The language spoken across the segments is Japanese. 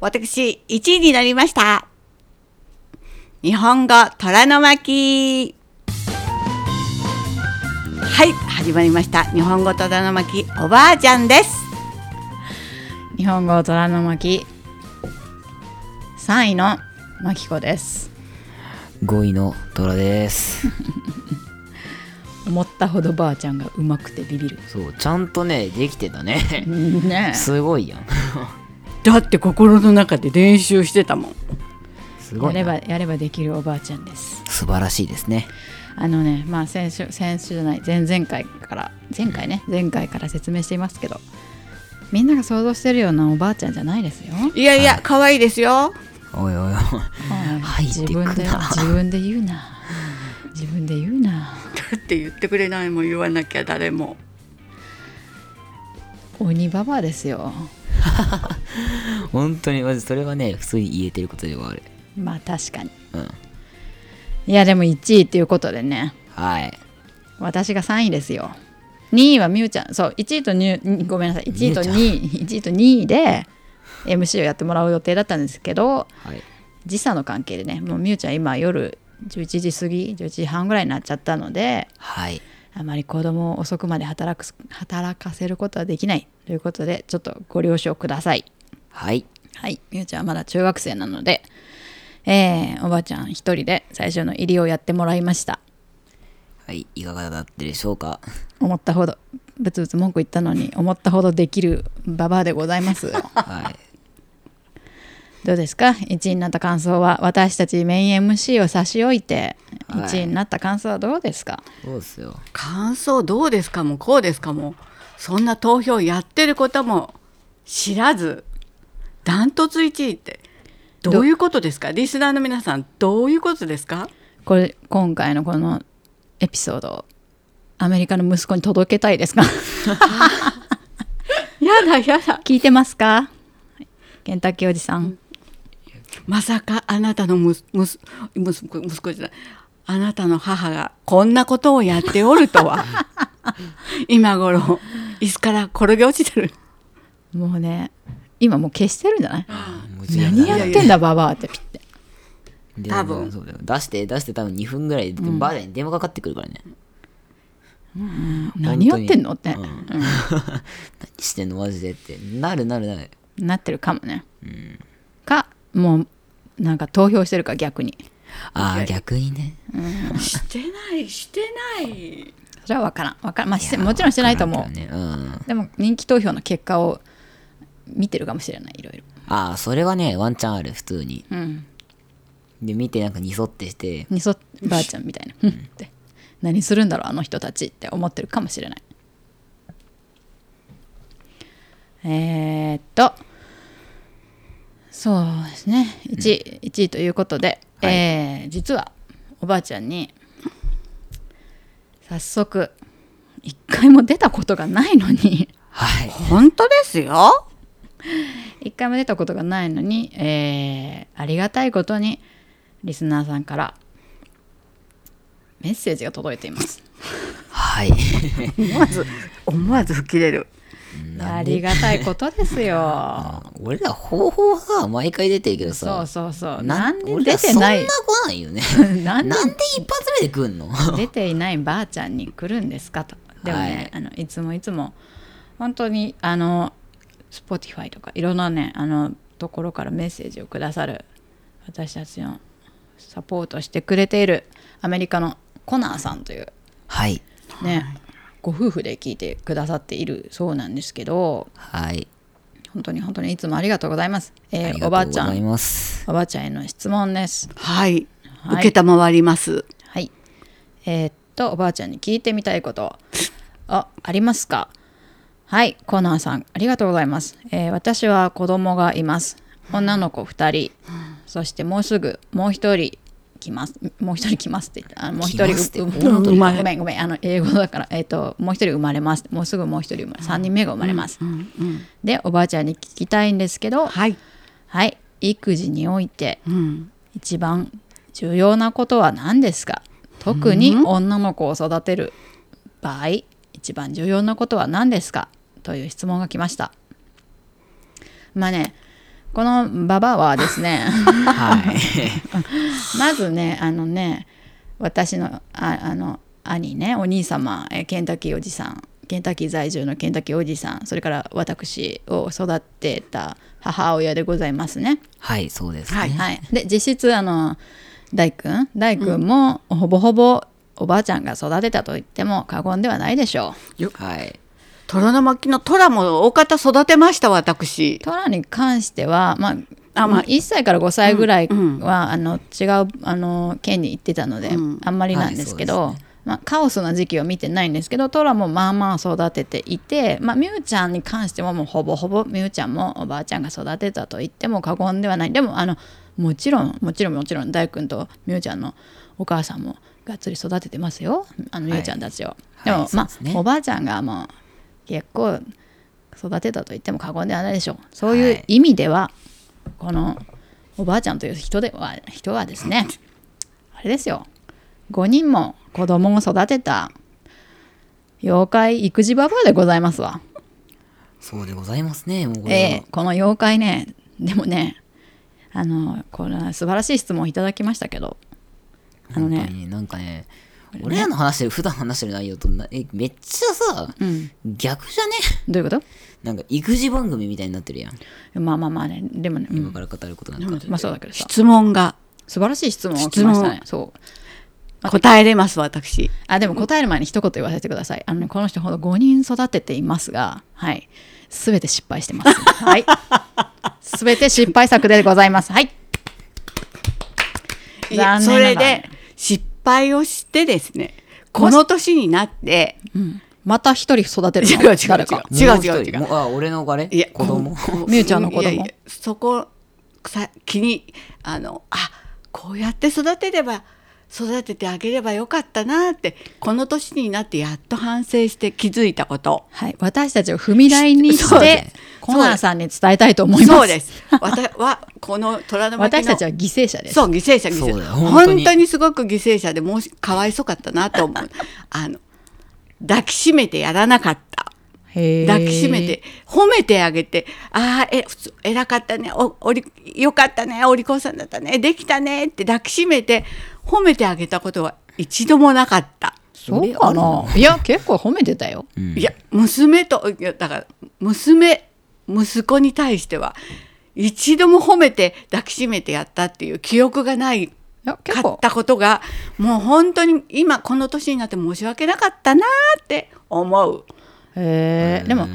私1位になりました。日本語虎の巻はい、始まりました。日本語虎の巻おばあちゃんです。日本語虎の巻3位のまきこです5位の虎です。思ったほどばあちゃんがうまくてビビるそう、ちゃんとね、できてたね。ねすごいやん。だって心の中で練習してたもん。やれすごいな。ばやればできるおばあちゃんです素晴らしいですね。あのねまあ先週先週じゃない前々回から前回ね前回から説明していますけどみんなが想像してるようなおばあちゃんじゃないですよいやいや、可愛いですよ。おいおいおい。入ってくな自分で自分で言うな自分で言うなだって言ってくれないもん言わなきゃ誰も。鬼ババアですよ 本当に、まずそれはね、普通に言えてることではある。まあ確かにうん。いやでも1位っていうことでねはい。私が3位ですよ2位はみゆちゃんそう1位と2ごめんなさい1位と2位1位と2位で MC をやってもらう予定だったんですけどはい。時差の関係でねもうみゆちゃん今夜11時過ぎ11時半ぐらいになっちゃったのではい。あまり子供を遅くまで働く働かせることはできないということでちょっとご了承くださいはい。はいみゆちゃんはまだ中学生なのでえーおばあちゃん一人で最初の入りをやってもらいましたはい。いかがだったでしょうか？思ったほどブツブツ文句言ったのに思ったほどできるババアでございますはい。どうですか？1位になった感想は私たちメイン MC を差し置いてはい。1位になった感想はどうですか、そうですよ。感想どうですか？もうこうですか？もう。そんな投票やってることも知らずダントツ1位ってどういうことですか？リスナーの皆さんどういうことですか？これ今回のこのエピソードをアメリカの息子に届けたいですか？やだやだ。聞いてますか？ケンタッキーおじさんまさかあなたのむすむす息子息子じゃないあなたの母がこんなことをやっておるとは。今頃椅子から転げ落ちてる。もうね今もう消してるんじゃない？何やってんだババアってピッて。で多分。そうだよ。出して、出して多分2分ぐらいで、バーデンに電話かかってくるからね。何やってんのって、うん。何してんのマジでって。なるなるなる。なってるかもね、かもうなんか投票してるか逆に。ああ、逆にね。してないしてない。それは分からん。分からん、まあ、してもちろんしてないと思う、ね。うん。でも人気投票の結果を見てるかもしれないいろいろ。ああ、それはね、ワンチャンある、普通に。うん。で、見てなんかにそってして、にそばあちゃんみたいな、うん。って何するんだろうあの人たちって思ってるかもしれない。えー、っとそうですね1位、1位ということで、はいえー実はおばあちゃんに早速一回も出たことがないのにはい。本当ですよ一回も出たことがないのに、えーありがたいことにリスナーさんからメッセージが届いています。はい。思わず思わず吹き出るありがたいことですよ。俺ら方法が毎回出てるけどそうさ、そうそう。ななんで出てない？そんな来ないよね。なんで？一発目で来んの？出ていないばあちゃんに来るんですかと。でもね、はいい、あのいつもいつも本当にあの Spotify とかいろんなねあのところからメッセージをくださる私たちのサポートしてくれているアメリカのコナーさんというはい。ね、ご夫婦で聞いてくださっているそうなんですけどはい。本当に本当にいつもありがとうございます、えーおばあちゃん。ます。おばあちゃんへの質問です。はい、はい。受けたまわります。はい。えーっとおばあちゃんに聞いてみたいこと。あありますか？はい。コナーさんありがとうございます、えー私は子供がいます。女の子2人。そしてもうすぐもう1人来ます。もう一人来ますって言ったあもう一人ごめんごめん。あの英語だから、えー、ともう一人生まれます。もうすぐもう一人生まれ3人目が生まれます、でおばあちゃんに聞きたいんですけどはい、はい。育児においてうん、一番重要なことは何ですか？特に女の子を育てる場合一番重要なことは何ですか？という質問が来ました。まあねこのババアはですねはい。まずねあのね私のああの兄ねお兄様えーケンタッキーおじさんケンタッキー在住のケンタッキーおじさんそれから私を育てた母親でございますね。はい、そうですね。はいはい、で実質あの大君大君もほぼほぼおばあちゃんが育てたと言っても過言ではないでしょう。はい。虎の巻の虎も大方育てました私。トラに関しては、まあ、あまあ1歳から5歳ぐらいは、うんうん。あの違うあの県に行ってたので、うん。あんまりなんですけど、はいまあ、カオスな時期を見てないんですけどトラもまあまあ育てていて、まあ、ミュウちゃんに関してももうほぼほぼミュウちゃんもおばあちゃんが育てたと言っても過言ではない。でもあのもちろんもちろんもちろん大君とミュウちゃんのお母さんもがっつり育ててますよ。あのミュウちゃんたちを。でも、はいまあ、おばあちゃんがもう結構育てたと言っても過言ではないでしょうそういう意味では、このおばあちゃんという人では人はですねあれですよ5人も子供を育てた妖怪育児ババアでございますわ。そうでございますね。もうこ。ええこの妖怪ねでもねあのこれは素晴らしい質問をいただきましたけどあのねなんかね、俺らの話してる、普段話してる内容とな、え、めっちゃさ、うん。逆じゃね？どういうこなんか育児番組みたいになってるやん。とまあまあまあね。でもね、うん。今から語ることなんか。まあそうだけどさ。質問が。素晴らしい質問を来ましたね。そう。答えれます私。あでも答える前に一言言わせてください。あのね、この人ほど5人育てていますが、はい、すべて失敗してます。はい、すべて失敗作でございます。はい。いやそ残念ながられで失敗をしてですねこの年になってうん、また一人育てるの？違う違う違う違う違う。あ、俺のあれいや子供？みゆちゃんの子供？そこさ気にあのあこうやって育てれば育ててあげればよかったなってこの年になってやっと反省して気づいたこと。はい、私たちを踏み台にして、コナーさんに伝えたいと思います。そうです。わたはこの虎の巻の私たちは犠牲者です。そう犠牲者犠牲者。本当に。本当にすごく犠牲者でもしかわいそうかったなと思う。あの抱きしめてやらなかった抱きしめて褒めてあげて「ああえ普通偉かったねおおりよかったねお利口さんだったねできたね」って抱きしめて褒めてあげたことは一度もなかった。そうかないや、結構褒めてたよ。うんいや娘といやだから娘息子に対しては一度も褒めて抱きしめてやったっていう記憶がないいや、結構。かったことがもう本当に今この年になって申し訳なかったなって思う。へえでも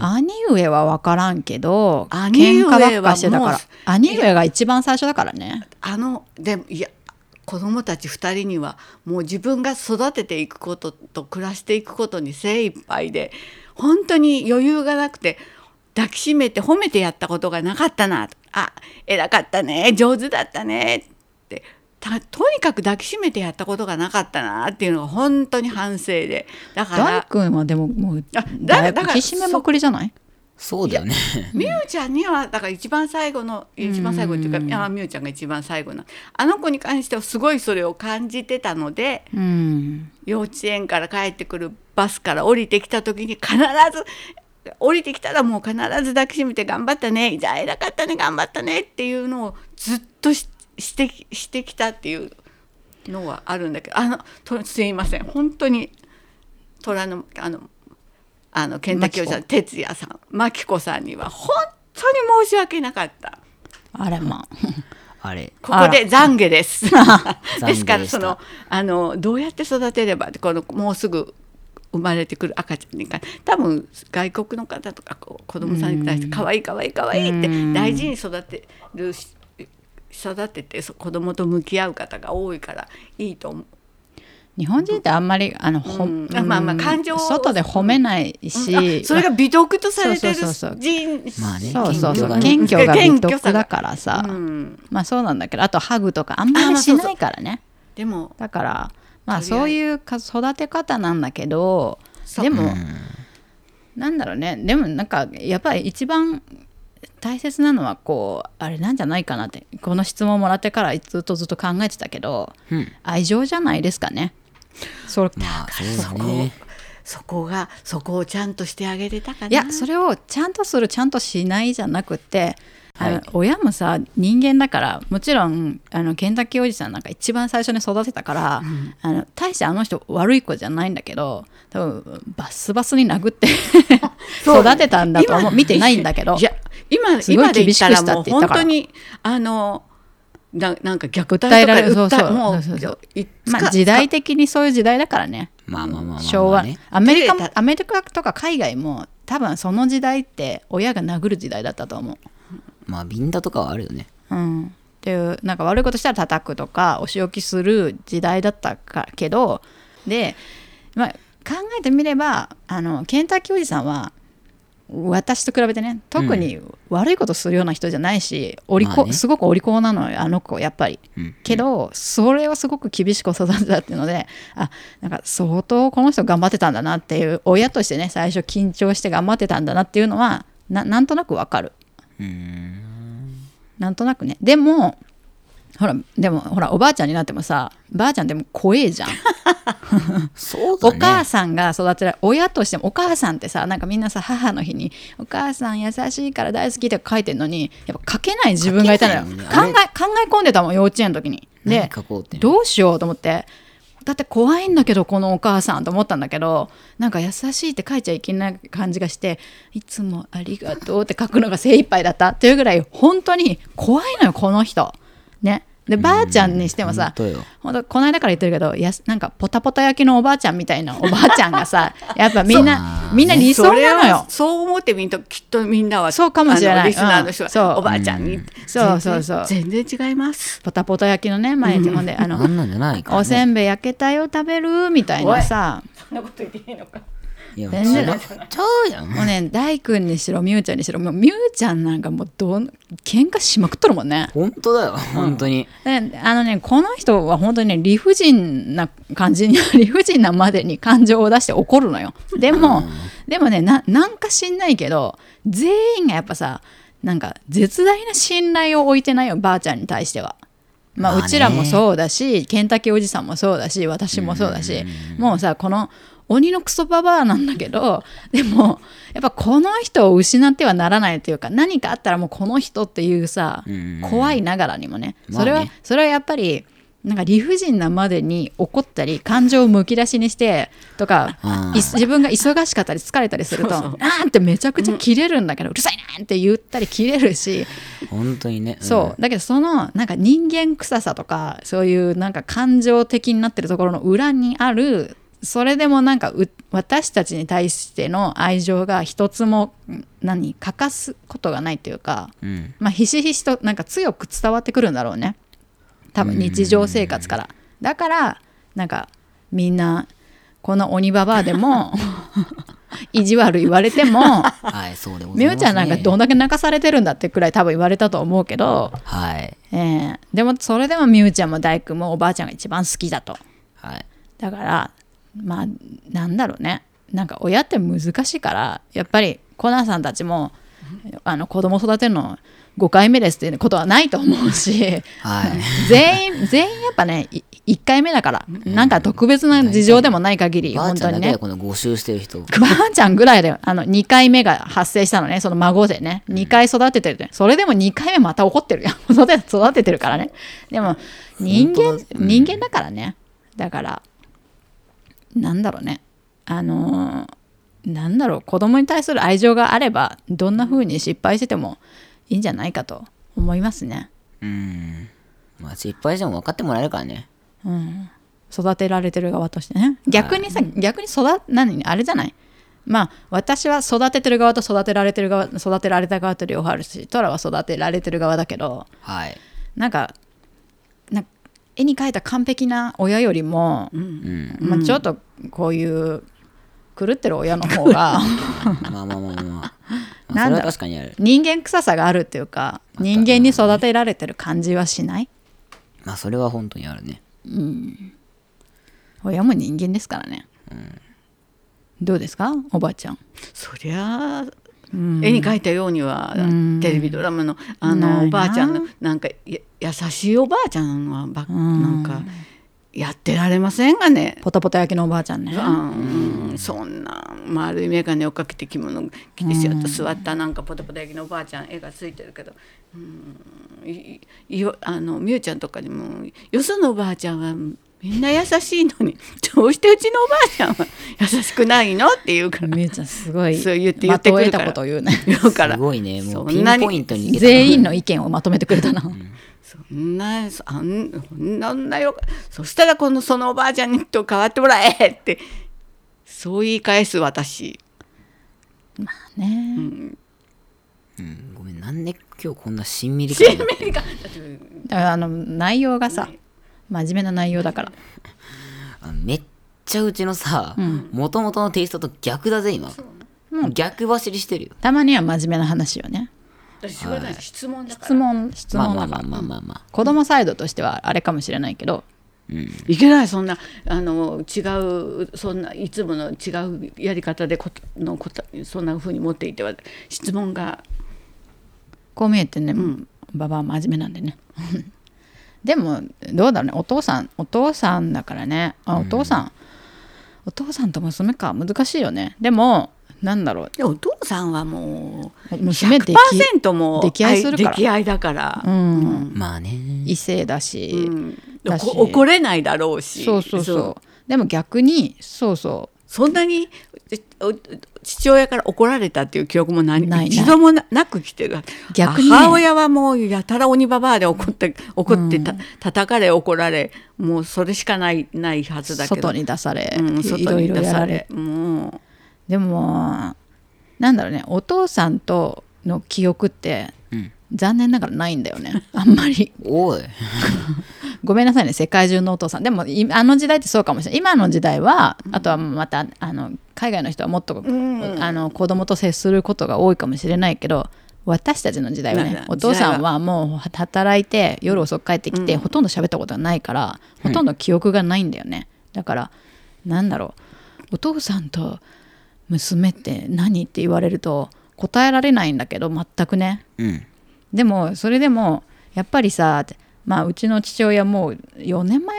兄上は分からんけど兄上は喧嘩ばっかしてたから。兄上が一番最初だからね。あのでもいや子供たち2人にはもう自分が育てていくことと暮らしていくことに精一杯で本当に余裕がなくて抱きしめて褒めてやったことがなかったな。あ偉かったね。上手だったね。ってたとにかく抱きしめてやったことがなかったなっていうのが本当に反省で。だか大ら君はでももうあだいぶだだからきしめまくりじゃない？そうだよね。みゆちゃんにはだから一番最後の一番最後っていうか、みゆちゃんが一番最後なあの子に関してはすごいそれを感じてたのでうん。幼稚園から帰ってくるバスから降りてきた時に必ず降りてきたらもう必ず抱きしめて頑張ったねじゃあ偉かったね頑張ったねっていうのをずっとししてきしてきたっていうのはあるんだけどあのとすいません。本当に虎のあのあのケンタッキーおじさん哲也さん真紀子さんには本当に申し訳なかった。あれまあ。あれ。ここで懺悔です。悔 ですからそのあのどうやって育てればこのもうすぐ生まれてくる赤ちゃんにか多分外国の方とか子供さんに対して可愛い可愛い可愛いって大事に育てるし育ててそ子供と向き合う方が多いからいいと思う。日本人ってあんまりあの、ん。まあまあうん感情を外で褒めないし、あそれが美徳とされてる人そうそうそう。謙謙虚が美徳だからさ、うん。まあそうなんだけどあとハグとかあんまりしないからね。でもだからまあそういうか育て方なんだけどでも、うん。なんだろうね。でもなんかやっぱり一番大切なのはこうあれなんじゃないかなってこの質問もらってからずっとずっと考えてたけどうん。愛情じゃないですかね。それまあ、そうそこだね。そこがそこをちゃんとしてあげれたかないやそれをちゃんとするちゃんとしないじゃなくてはい親もさ人間だからもちろんあのケンタッキーおじさんなんか一番最初に育てたから、あの大してあの人悪い子じゃないんだけど多分バスバスに殴って 育てたんだと思う今見てないんだけどいや今今で言ったら本当にあのななんか虐待とか訴えられる。そうそう。もうそうそういまあ、時代的にそういう時代だからね。まあまあまあまあ昭和。アメリカアメリカとか海外も多分その時代って親が殴る時代だったと思う。まあビンタとかはあるよね。うん、っていうなんか悪いことしたら叩くとかお仕置きする時代だったかけどで、まあ、考えてみればあのケンタッキーおじさんは私と比べてね特に悪いことするような人じゃないし、お利口まあね。すごくお利口なのよあの子やっぱり。うんけどそれをすごく厳しく育てたっていうのであなんか相当この人頑張ってたんだなっていう親としてね最初緊張して頑張ってたんだなっていうのはななんとなくわかる。うーん。なんとなくね。でもほらでもほらおばあちゃんになってもさばあちゃんでも怖えじゃん、おそうだね。母さんが育てられ親としてもお母さんってさなんかみんなさ母の日に「お母さん優しいから大好き」って書いてるのにやっぱ書けない自分がいたのよ。書けない考え考え込んでたもん幼稚園の時に。何でどうしようと思って。だって怖いんだけどこのお母さんと思ったんだけどなんか優しいって書いちゃいけない感じがしていつもありがとうって書くのが精一杯だったっていうぐらい本当に怖いのよこの人ね。でばあちゃんにしてもさほんとよ。ほんとこの間から言ってるけどやすなんかポタポタ焼きのおばあちゃんみたいなおばあちゃんがさ やっぱみんなみんな理想なのよ。そう思ってみるときっとみんなはそうかもしれない。リスナーの人は、うん。そう。おばあちゃんに、そうそうそう。全然違います。ポタポタ焼きのね毎日ほん。であのおせんべい焼けたよ食べる？みたいなさ。そんなこと言っていいのかいや全然ちゃうやんもうね大君にしろみゆちゃんにしろもうみゆちゃんなんかもうどん喧嘩しまくっとるもんね。本当だよ本当に、であのねこの人は本当にね理不尽な感じに 理不尽なまでに感情を出して怒るのよ。でも、でもねななんか知んないけど全員がやっぱさなんか絶大な信頼を置いてないよばあちゃんに対しては。まあ、うちらもそうだしケンタッキーおじさんもそうだし私もそうだしもうさこの鬼のクソババアなんだけどでもやっぱこの人を失ってはならないというか何かあったらもうこの人っていうさうん怖いながらにもね。まあね。それはそれはやっぱりなんか理不尽なまでに怒ったり感情をむき出しにしてとか自分が忙しかったり疲れたりするとそうそう。あーってめちゃくちゃ切れるんだけど、うるさいなって言ったり切れるし。本当にね、んそう。だけどそのなんか人間臭さとかそういうなんか感情的になってるところの裏にあるそれでもなんかう私たちに対しての愛情が一つもん何欠かすことがないというか、うん。まあ、ひしひしとなんか強く伝わってくるんだろうね。多分日常生活から。だからなんかみんなこの鬼ババアでも 意地悪言われてもはいそうでございます、ね、みゆちゃんなんかどんだけ泣かされてるんだってくらい多分言われたと思うけど、はい。えーでもそれでもみゆちゃんも大工もおばあちゃんが一番好きだと。はい。だからまあなんだろうね。なんか親って難しいからやっぱりコナーさんたちもあの子供育てるの5回目ですっていうことはないと思うしはい。全員全員やっぱねい1回目だからなんか特別な事情でもない限り本当にね。この募集してる人。ばあちゃんぐらいであの2回目が発生したのね。その孫でね。2回育ててる。それでも2回目また怒ってるやん。育て育ててるからね。でも人間人間だからね。だからなんだろうね。あのーなんだろう。子供に対する愛情があればどんな風に失敗しててもいいんじゃないかと思いますね。うん。まあ失敗しても分かってもらえるからね。育てられてる側としてね。逆にさ逆に育何？あれじゃない？まあ私は育ててる側と育てられてる側育てられた側と両方あるしトラは育てられてる側だけどはい。なんか絵に描いた完璧な親よりも、うん。まあ、ちょっとこういう狂ってる親の方がまあまあまあまあ。まあ、まあ、なんだ。確かにある。人間臭さがあるっていうか人間に育てられてる感じはしない？まあそれは本当にあるね。親も人間ですからね、どうですか？おばあちゃん。そりゃあ絵に描いたようにはうんテレビドラマのあのおばあちゃんのなんかや優しいおばあちゃんはばなんかやってられませんがね。ポタポタ焼きのおばあちゃんね。うん、そんな丸い眼鏡をかけて着物着てしやっと座ったなんかポタポタ焼きのおばあちゃん絵がついてるけど。いいあのみゆちゃんとかにもよそのおばあちゃんはみんな優しいのに。どうしてうちのおばあちゃんは優しくないの？って言うから。みゆちゃんすごいそう言って言ってくるから。まとえたこと言うね。言うから。すごいね。もそうんなにピンポイントに。全員の意見をまとめてくれたな、そんなあんそんな女よそしたらこのそのおばあちゃんにと変わってもらえって。そう言い返す私。ね。うん。ごめん。なんで今日こんなしんみり感がアメリカだってだからあの内容がさ真面目な内容だから。あめっちゃうちのさもともとのテイストと逆だぜ今。逆走りしてるよ。たまには真面目な話よね。私仕事ない。質問だから。質問質まあまあ問だからまあまあまあまあ。子供サイドとしてはあれかもしれないけど。いけないそんなあの違うそんないつもの違うやり方でこのこそんな風に持っていては質問が。こう見えてね、ババア真面目なんでねでもどうだろうね。お父さんお父さんだからね。あお父さん、お父さんと娘か。難しいよね。でもなんだろう。でお父さんはもう娘でき100%もう溺愛するから。溺愛だから、うん、まあね。異性だし、うん。だし。こ怒れないだろうし。そうそうそう。でも逆にそうそそんなにお父親から怒られたっていう記憶も何ない一度もななく来てる逆にね。母親はもうやたら鬼ババアで怒って怒ってた、叩かれ怒られもうそれしかないないはうずだけど。外に出され、うん、い外にろいろ出されやられ。もでもなんだろうね。お父さんとの記憶って、うん残念ながらないんだよね。あんまり。おい。ごめんなさいね世界中のお父さん。でもいあの時代ってそうかもしれない。今の時代は、あとはまたあの海外の人はもっと、あの子供と接することが多いかもしれないけど私たちの時代はねお父さんはもう働いて夜遅く帰ってきて、ほとんど喋ったことがないからほとんど記憶がないんだよね、だからなんだろう。お父さんと娘って何って言われると答えられないんだけど全くね。うんでもそれでもやっぱりさ、まあ、うちの父親もう4年前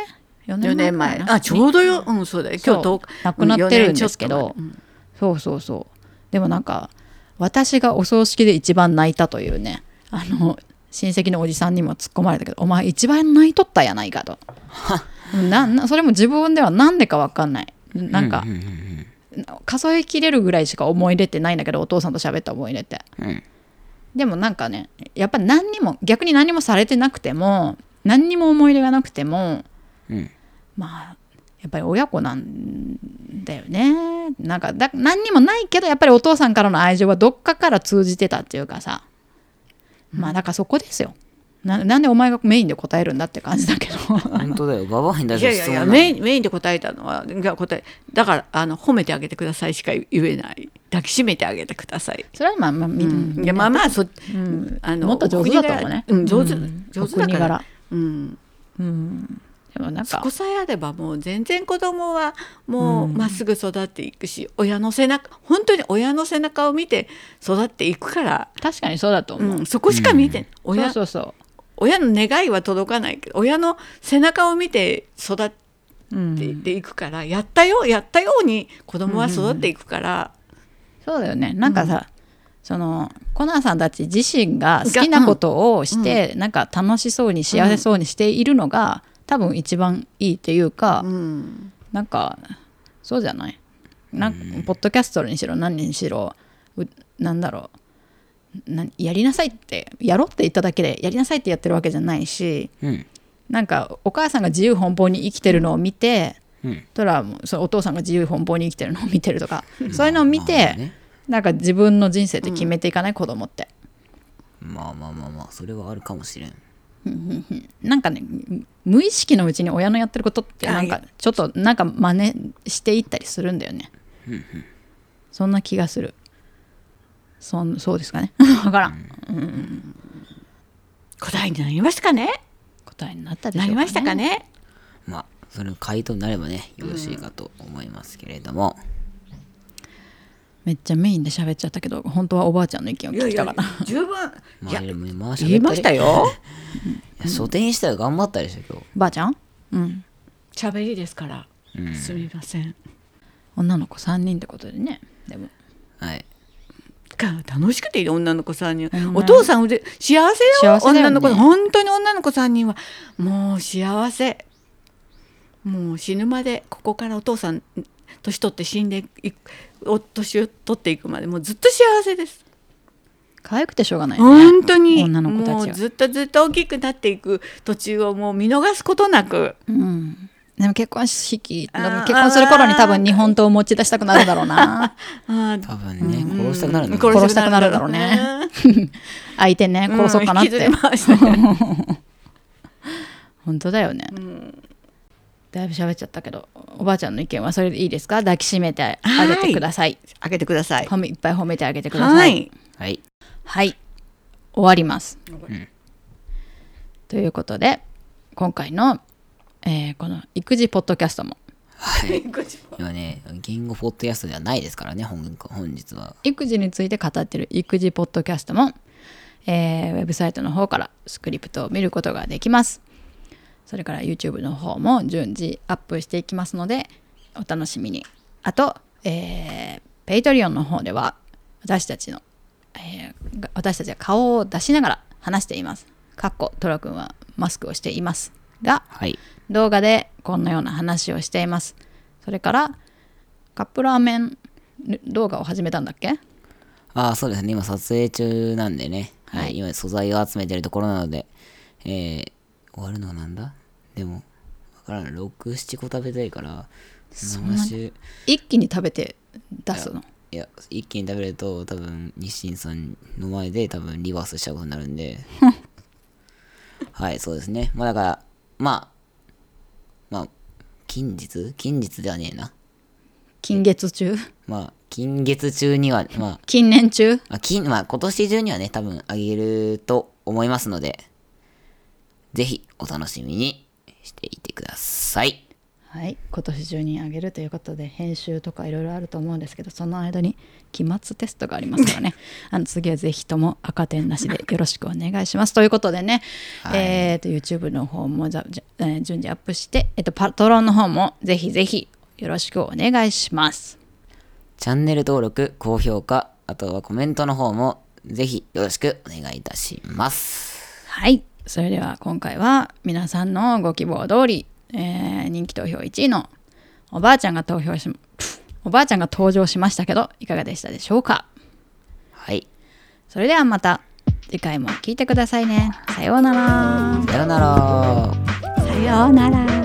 ？4 4年前。かな？あちょうどよ、うん、そうだよ。今日そう。10日亡くなってるんですけど。うん。そうそうそう。でもなんか私がお葬式で一番泣いたというねあの親戚のおじさんにも突っ込まれたけど「お前一番泣いとったやないか」と。ななそれも自分では何でか分かんない。なんか、うんうん数えきれるぐらいしか思い出ってないんだけどお父さんと喋った思い出って。うんうんでもなんかねやっぱり何にも逆に何もされてなくても何にも思い出がなくてもうん。まあやっぱり親子なんだよね。なんかだ何にもないけどやっぱりお父さんからの愛情はどっかから通じてたっていうかさ。まあだからそこですよななんでお前がメインで答えるんだって感じだけど。本当だよ。ババアに対すいやいやいやメインメインで答えたのはが答えだからあの褒めてあげてくださいしか言えない。抱きしめてあげてください、それはまあまあ、みうん、いやまあまあそ、ん。あのもっと上手だと思うね。お国柄。うん、上手、うん。上手だから。うん。うん。でもなんか。そこさえあればもう全然子供はもうまっすぐ育っていくし、親の背中本当に親の背中を見て育っていくから、確かにそうだと思う、うん、そこしか見て、親。そうそうそ親の願いは届かないけど親の背中を見て育っう、うん、ていくから、やったよやったように子供は育っていくから、そうだよね。なんかさ、そのコナーさんたち自身が好きなことをして、なんか楽しそうに幸せそうにしているのが、多分一番いいっていうか、うん。なんかそうじゃない？なんかポッドキャストにしろ何にしろうなんだろう。なやりなさいってやろうって言っただけでやりなさいってやってるわけじゃないしうん。なんかお母さんが自由奔放に生きてるのを見て、うん。とらそのお父さんが自由奔放に生きてるのを見てるとかそういうのを見て、まあね。なんか自分の人生って決めていかない、子供って。まあまあまあまあそれはあるかもしれん。なんかね無意識のうちに親のやってることってなんかちょっとなんか真似していったりするんだよね。そんな気がするそんそうですかね。わからん。答えになりましたかね？答えになったでしょうか、ね、なりましたかね？まあそれの回答になればねよろしいかと思いますけれども、めっちゃメインで喋っちゃったけど本当はおばあちゃんの意見を聞きたかった。十分。いや。まあ言いましたよ。いや書店したら頑張ったでしょ今日ばあちゃん？うん。喋りですから、うん。すみません。女の子3人ってことでねでも。はいか楽しくていい女の子3人、うんお父さん幸せよ女の子本当に女の子3人は。もう幸せ。もう死ぬまでここからお父さん年取って死んでいくお年を取っていくまで。もうずっと幸せです。可愛くてしょうがないね。本当に。女の子たもうずっとずっと大きくなっていく途中をもう見逃すことなく。うんでも結婚式結婚する頃に多分日本刀を持ち出したくなるだろうな。多分ね、殺したくなるの殺したくなるだろうね。相手ね殺そうかなって、本当だよね、だいぶ喋っちゃったけどおばあちゃんの意見はそれでいいですか？抱きしめてあげてください、開けてください。褒めいっぱい褒めてあげてくださはい。いはい。はい。終わります、ん。ということで今回の、えーこの育児ポッドキャストも。はい。今ね言語ポッドキャストではないですからね本本日は。育児について語ってる育児ポッドキャストも、えーウェブサイトの方からスクリプトを見ることができます。それから YouTube の方も順次アップしていきますのでお楽しみに。あと、えー、Patreon の方では私たちの、えーが私たちは顔を出しながら話しています。かっこトラ君はマスクをしていますがはい動画でこんなような話をしています。それからカップラーメン動画を始めたんだっけ？ああそうですね。今撮影中なんでね、はい。はい今素材を集めてるところなのでえー、終わるのがなんだ？でもわからない67個食べたいからその話。一気に食べて出すの？いや一気に食べると多分日清さんの前で多分リバースしちゃうことになるんで。はいそうですね。まあだからまあまあ近日？近日ではねえな。近月中？まあ近月中にはまあ。近年中？まあ、金まあ、今年中にはね、多分あげると思いますので、ぜひお楽しみにしていてください。はい今年中にあげるということで編集とかいろいろあると思うんですけどその間に期末テストがありますからね。あの次はぜひとも赤点なしでよろしくお願いします。ということでね、はい。えー、と YouTube の方もざじゃえー順次アップして、えっとパトロンの方もぜひぜひよろしくお願いします。チャンネル登録、高評価、あとはコメントの方もぜひよろしくお願いいたします。はい。それでは今回は皆さんのご希望通り、えー人気投票1位のおばあちゃんが投票しプ おばあちゃんが登場しましたけどいかがでしたでしょうか？はい。それではまた次回も聞いてくださいねさようならさよなら。さようなら